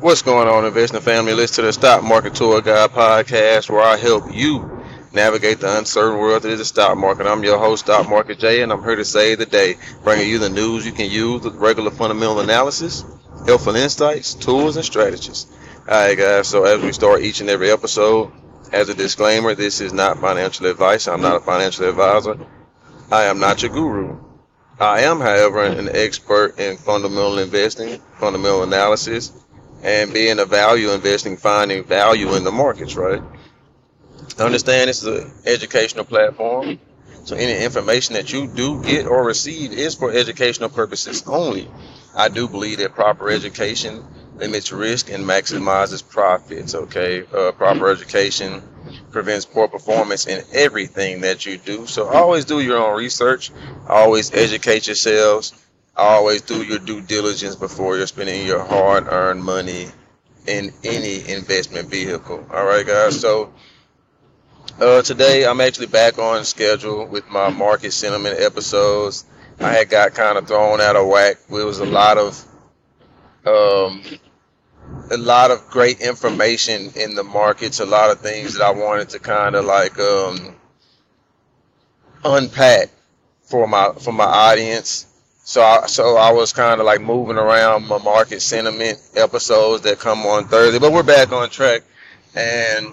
What's going on, investing family? Listen to the Stock Market Tour Guide podcast where I help you navigate the uncertain world that is the stock market. I'm your host, Stock Market Jay, and I'm here to save the day, bringing you the news you can use with regular fundamental analysis, helpful insights, tools, and strategies. All right, guys. So as we start each and every episode, as a disclaimer, this is not financial advice. I'm not a financial advisor. I am not your guru. I am, however, an expert in fundamental investing, fundamental analysis, and being a value investing, finding value in the markets, right? Understand this is an educational platform. So any information that you do get or receive is for educational purposes only. I do believe that proper education limits risk and maximizes profits. Okay, uh, proper education prevents poor performance in everything that you do. So always do your own research. Always educate yourselves. Always do your due diligence before you're spending your hard-earned money in any investment vehicle. All right, guys. So uh, today I'm actually back on schedule with my market sentiment episodes. I had got kind of thrown out of whack. It was a lot of um, a lot of great information in the markets, a lot of things that I wanted to kind of like um, unpack for my for my audience. So I, so I was kind of like moving around my market sentiment episodes that come on Thursday, but we're back on track, and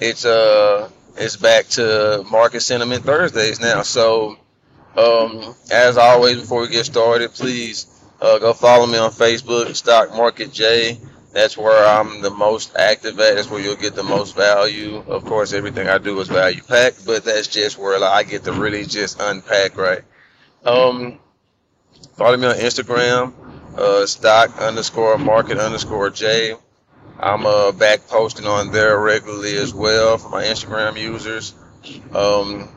it's uh it's back to market sentiment Thursdays now. So um, as always, before we get started, please uh, go follow me on Facebook, Stock Market J. That's where I'm the most active at. That's where you'll get the most value. Of course, everything I do is value packed, but that's just where I get to really just unpack right. Um, follow me on Instagram, uh, stock underscore market underscore J. I'm uh, back posting on there regularly as well for my Instagram users. Um,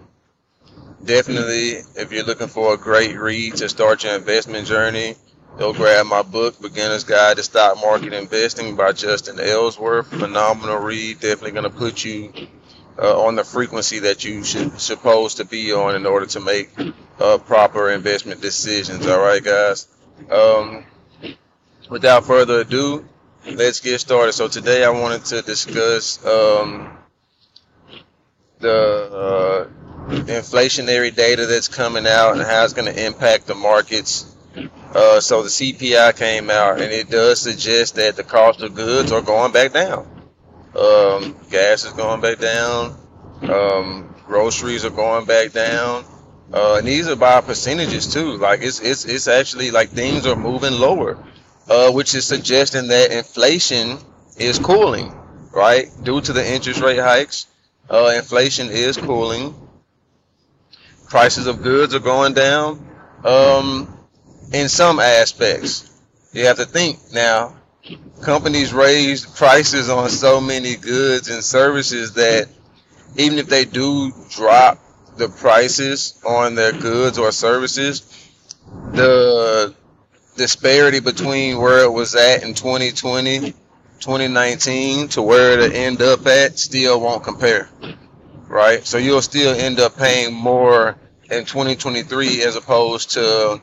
definitely, if you're looking for a great read to start your investment journey, Go grab my book, Beginner's Guide to Stock Market Investing by Justin Ellsworth. Phenomenal read. Definitely going to put you uh, on the frequency that you should supposed to be on in order to make uh, proper investment decisions. All right, guys. Um, without further ado, let's get started. So today I wanted to discuss um, the uh, inflationary data that's coming out and how it's going to impact the markets uh, so the CPI came out, and it does suggest that the cost of goods are going back down. Um, gas is going back down. Um, groceries are going back down. Uh, and these are by percentages too. Like it's it's it's actually like things are moving lower, uh, which is suggesting that inflation is cooling, right? Due to the interest rate hikes, uh, inflation is cooling. Prices of goods are going down. Um, in some aspects. You have to think now. Companies raise prices on so many goods and services that even if they do drop the prices on their goods or services, the disparity between where it was at in 2020, 2019 to where it end up at still won't compare. Right? So you'll still end up paying more in 2023 as opposed to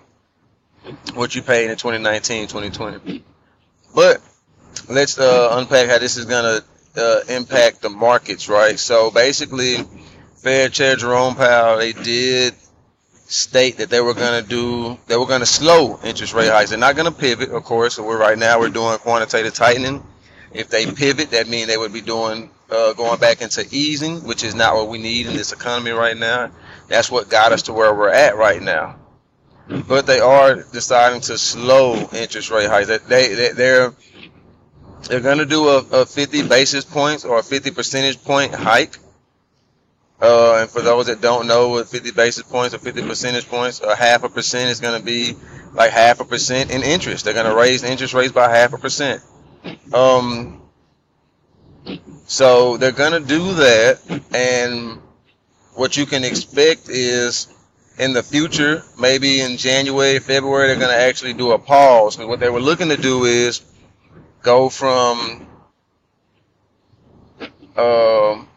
what you paid in 2019, 2020. But let's uh, unpack how this is going to uh, impact the markets, right? So basically, Fed Chair Jerome Powell, they did state that they were going to do, they were going to slow interest rate hikes. They're not going to pivot, of course. So we're right now we're doing quantitative tightening. If they pivot, that means they would be doing uh, going back into easing, which is not what we need in this economy right now. That's what got us to where we're at right now but they are deciding to slow interest rate hikes. They, they they're they're going to do a, a 50 basis points or a 50 percentage point hike. Uh, and for those that don't know what 50 basis points or 50 percentage points, a half a percent is going to be like half a percent in interest. They're going to raise interest rates by half a percent. Um, so they're going to do that, and what you can expect is in the future, maybe in January, February, they're going to actually do a pause. But what they were looking to do is go from um,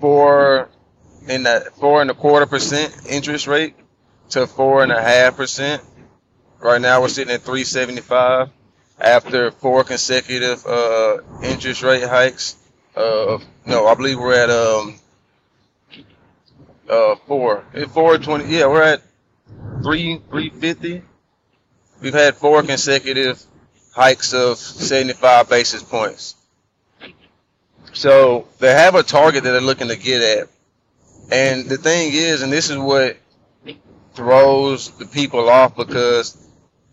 four in the four and a quarter percent interest rate to four and a half percent. Right now, we're sitting at three seventy five. after four consecutive uh, interest rate hikes. Uh, no, I believe we're at um, uh, four. Four twenty. Yeah, we're at three three fifty. We've had four consecutive hikes of seventy five basis points. So they have a target that they're looking to get at. And the thing is, and this is what throws the people off because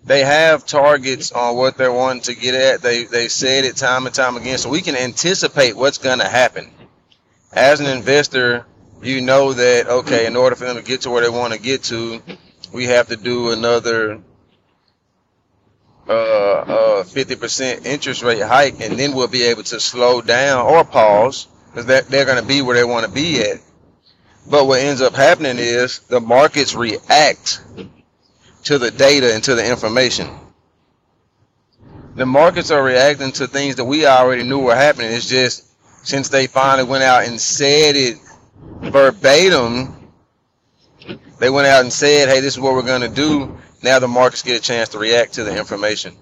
they have targets on what they're wanting to get at. They they said it time and time again, so we can anticipate what's going to happen. As an investor, you know that okay, in order for them to get to where they want to get to, we have to do another uh, uh, 50% interest rate hike, and then we'll be able to slow down or pause because they're, they're going to be where they want to be at. But what ends up happening is the markets react to the data and to the information. The markets are reacting to things that we already knew were happening. It's just since they finally went out and said it verbatim, they went out and said, hey, this is what we're going to do. Now the markets get a chance to react to the information.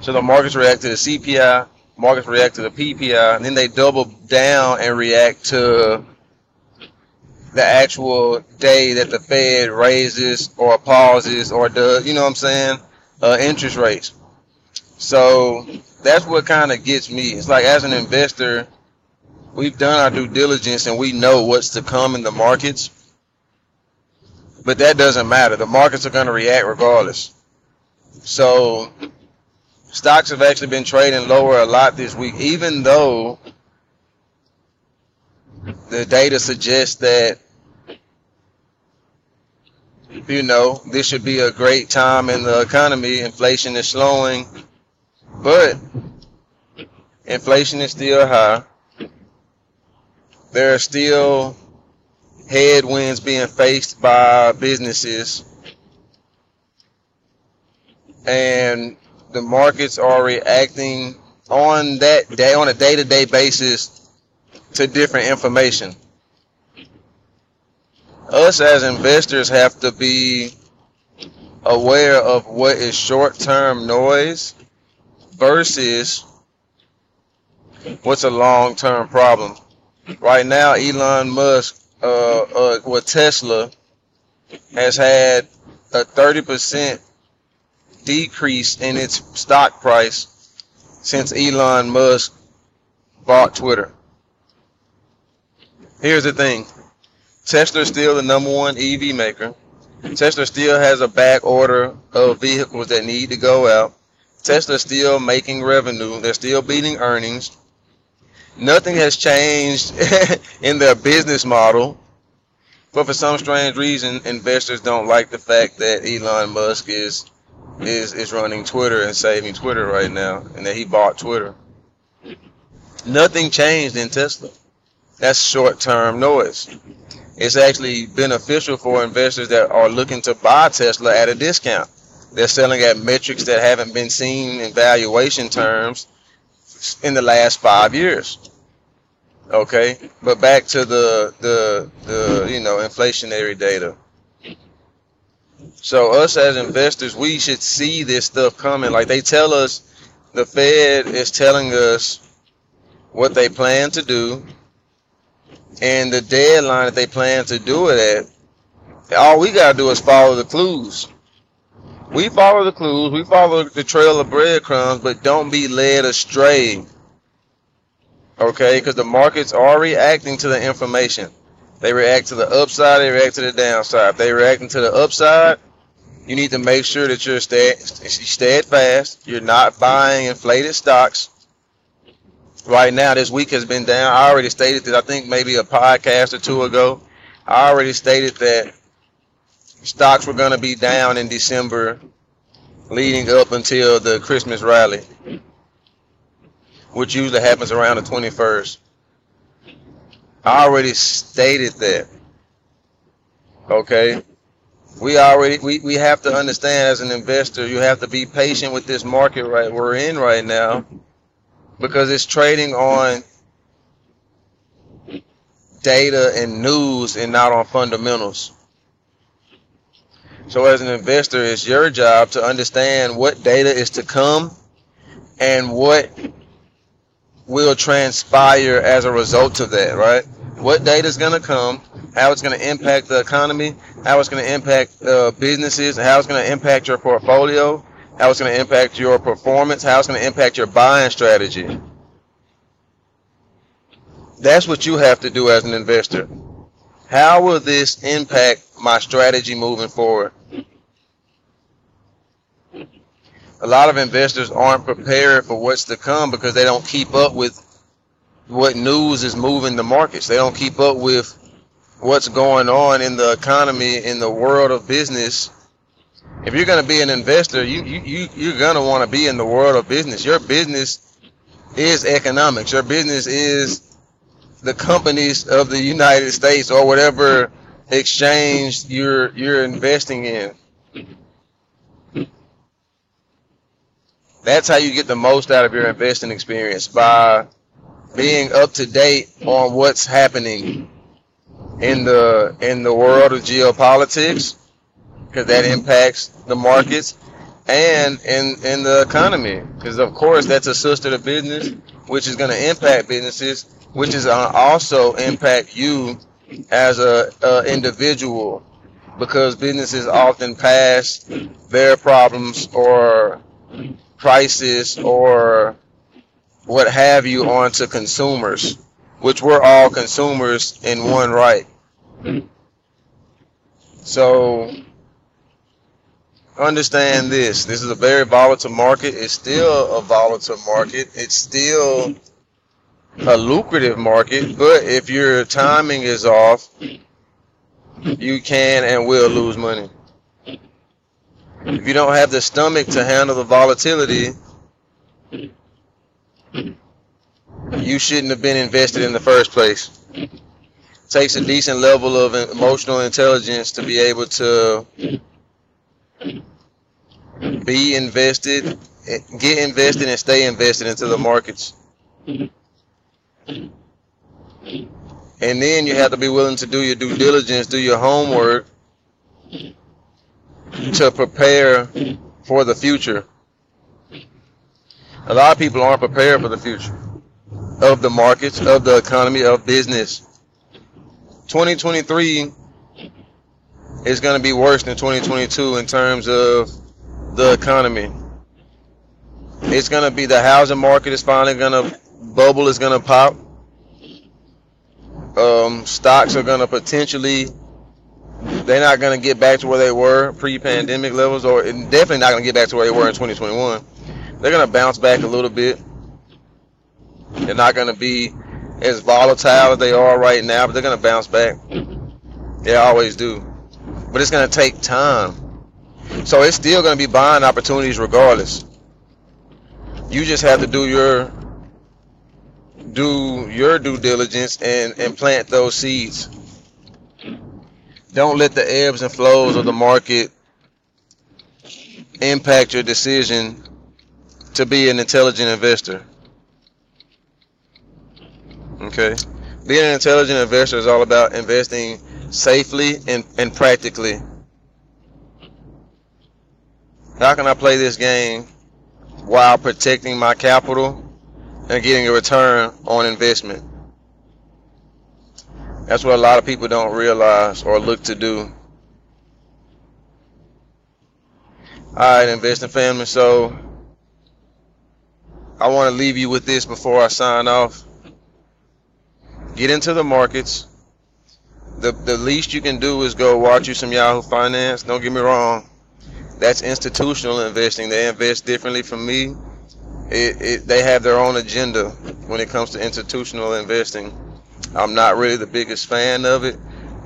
So the markets react to the CPI, markets react to the PPI, and then they double down and react to the actual day that the Fed raises or pauses or does, you know what I'm saying, uh, interest rates. So that's what kind of gets me. It's like as an investor, we've done our due diligence and we know what's to come in the markets. But that doesn't matter. The markets are going to react regardless. So stocks have actually been trading lower a lot this week, even though the data suggests that you know, this should be a great time in the economy. Inflation is slowing, but inflation is still high. There are still headwinds being faced by businesses. And the markets are reacting on that day on a day-to-day basis to different information us as investors have to be aware of what is short-term noise versus what's a long-term problem. Right now, Elon Musk, uh, uh, with Tesla, has had a 30% decrease in its stock price since Elon Musk bought Twitter. Here's the thing Tesla is still the number one EV maker. Tesla still has a back order of vehicles that need to go out. Tesla is still making revenue. They're still beating earnings. Nothing has changed in their business model. But for some strange reason, investors don't like the fact that Elon Musk is is is running Twitter and saving Twitter right now, and that he bought Twitter. Nothing changed in Tesla. That's short-term noise it's actually beneficial for investors that are looking to buy Tesla at a discount. They're selling at metrics that haven't been seen in valuation terms in the last five years. Okay, but back to the the the you know inflationary data. So us as investors, we should see this stuff coming. Like they tell us, the Fed is telling us what they plan to do and the deadline that they plan to do it at, all we gotta do is follow the clues. We follow the clues, we follow the trail of breadcrumbs, but don't be led astray. Okay, because the markets are reacting to the information. They react to the upside, they react to the downside. If they reacting to the upside, you need to make sure that you're steadfast. You're not buying inflated stocks right now this week has been down. I already stated that I think maybe a podcast or two ago. I already stated that stocks were going to be down in December leading up until the Christmas rally, which usually happens around the 21st. I already stated that. Okay. We already we, we have to understand as an investor, you have to be patient with this market right we're in right now because it's trading on data and news and not on fundamentals. So, as an investor, it's your job to understand what data is to come and what will transpire as a result of that, right? What data is going to come, how it's going to impact the economy, how it's going to impact uh, businesses, how it's going to impact your portfolio, how it's going to impact your performance, how it's going to impact your buying strategy. That's what you have to do as an investor. How will this impact my strategy moving forward? A lot of investors aren't prepared for what's to come because they don't keep up with what news is moving the markets. They don't keep up with what's going on in the economy, in the world of business. If you're going to be an investor, you, you, you, you're going to want to be in the world of business. Your business is economics. Your business is the companies of the United States or whatever exchange you're you're investing in. That's how you get the most out of your investing experience by being up to date on what's happening in the in the world of geopolitics because that mm-hmm. impacts the markets and in in the economy. Because of course that's a sister to business which is going to impact businesses which is uh, also impact you as a, a individual. Because businesses often pass their problems or crisis or what have you on to consumers, which we're all consumers in one right. So understand this. This is a very volatile market. It's still a volatile market. It's still a lucrative market, but if your timing is off, you can and will lose money. If you don't have the stomach to handle the volatility, you shouldn't have been invested in the first place. It takes a decent level of emotional intelligence to be able to be invested, get invested, and stay invested into the markets. And then you have to be willing to do your due diligence, do your homework to prepare for the future. A lot of people aren't prepared for the future of the markets, of the economy, of business. 2023 is going to be worse than 2022 in terms of the economy. It's going to be the housing market is finally going to bubble is going to pop. Um, stocks are going to potentially, they're not going to get back to where they were pre-pandemic levels, or definitely not going to get back to where they were in 2021. They're going to bounce back a little bit. They're not going to be as volatile as they are right now, but they're going to bounce back. They always do. But it's going to take time. So it's still going to be buying opportunities regardless. You just have to do your do your due diligence and, and plant those seeds. Don't let the ebbs and flows of the market impact your decision to be an intelligent investor. Okay? Being an intelligent investor is all about investing safely and, and practically. How can I play this game while protecting my capital and getting a return on investment. That's what a lot of people don't realize or look to do. Alright, investing family. So I want to leave you with this before I sign off. Get into the markets. The the least you can do is go watch you some Yahoo Finance. Don't get me wrong. That's institutional investing. They invest differently from me it, it, they have their own agenda when it comes to institutional investing. I'm not really the biggest fan of it,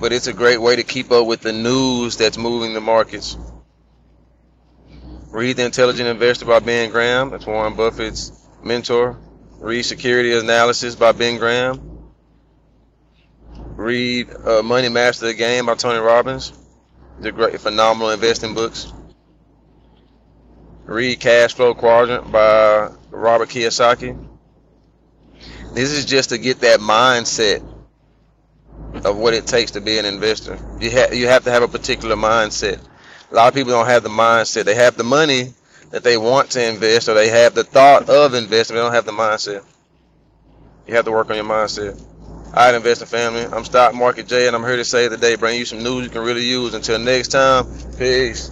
but it's a great way to keep up with the news that's moving the markets. Read The Intelligent Investor by Ben Graham. That's Warren Buffett's mentor. Read Security Analysis by Ben Graham. Read uh, Money Master the Game by Tony Robbins. They're great, phenomenal investing books. Read Cash Flow Quadrant by Robert Kiyosaki. This is just to get that mindset of what it takes to be an investor. You, ha- you have to have a particular mindset. A lot of people don't have the mindset. They have the money that they want to invest, or they have the thought of investing. They don't have the mindset. You have to work on your mindset. All right, investing family. I'm Stock Market Jay, and I'm here to say today, bring you some news you can really use. Until next time, peace.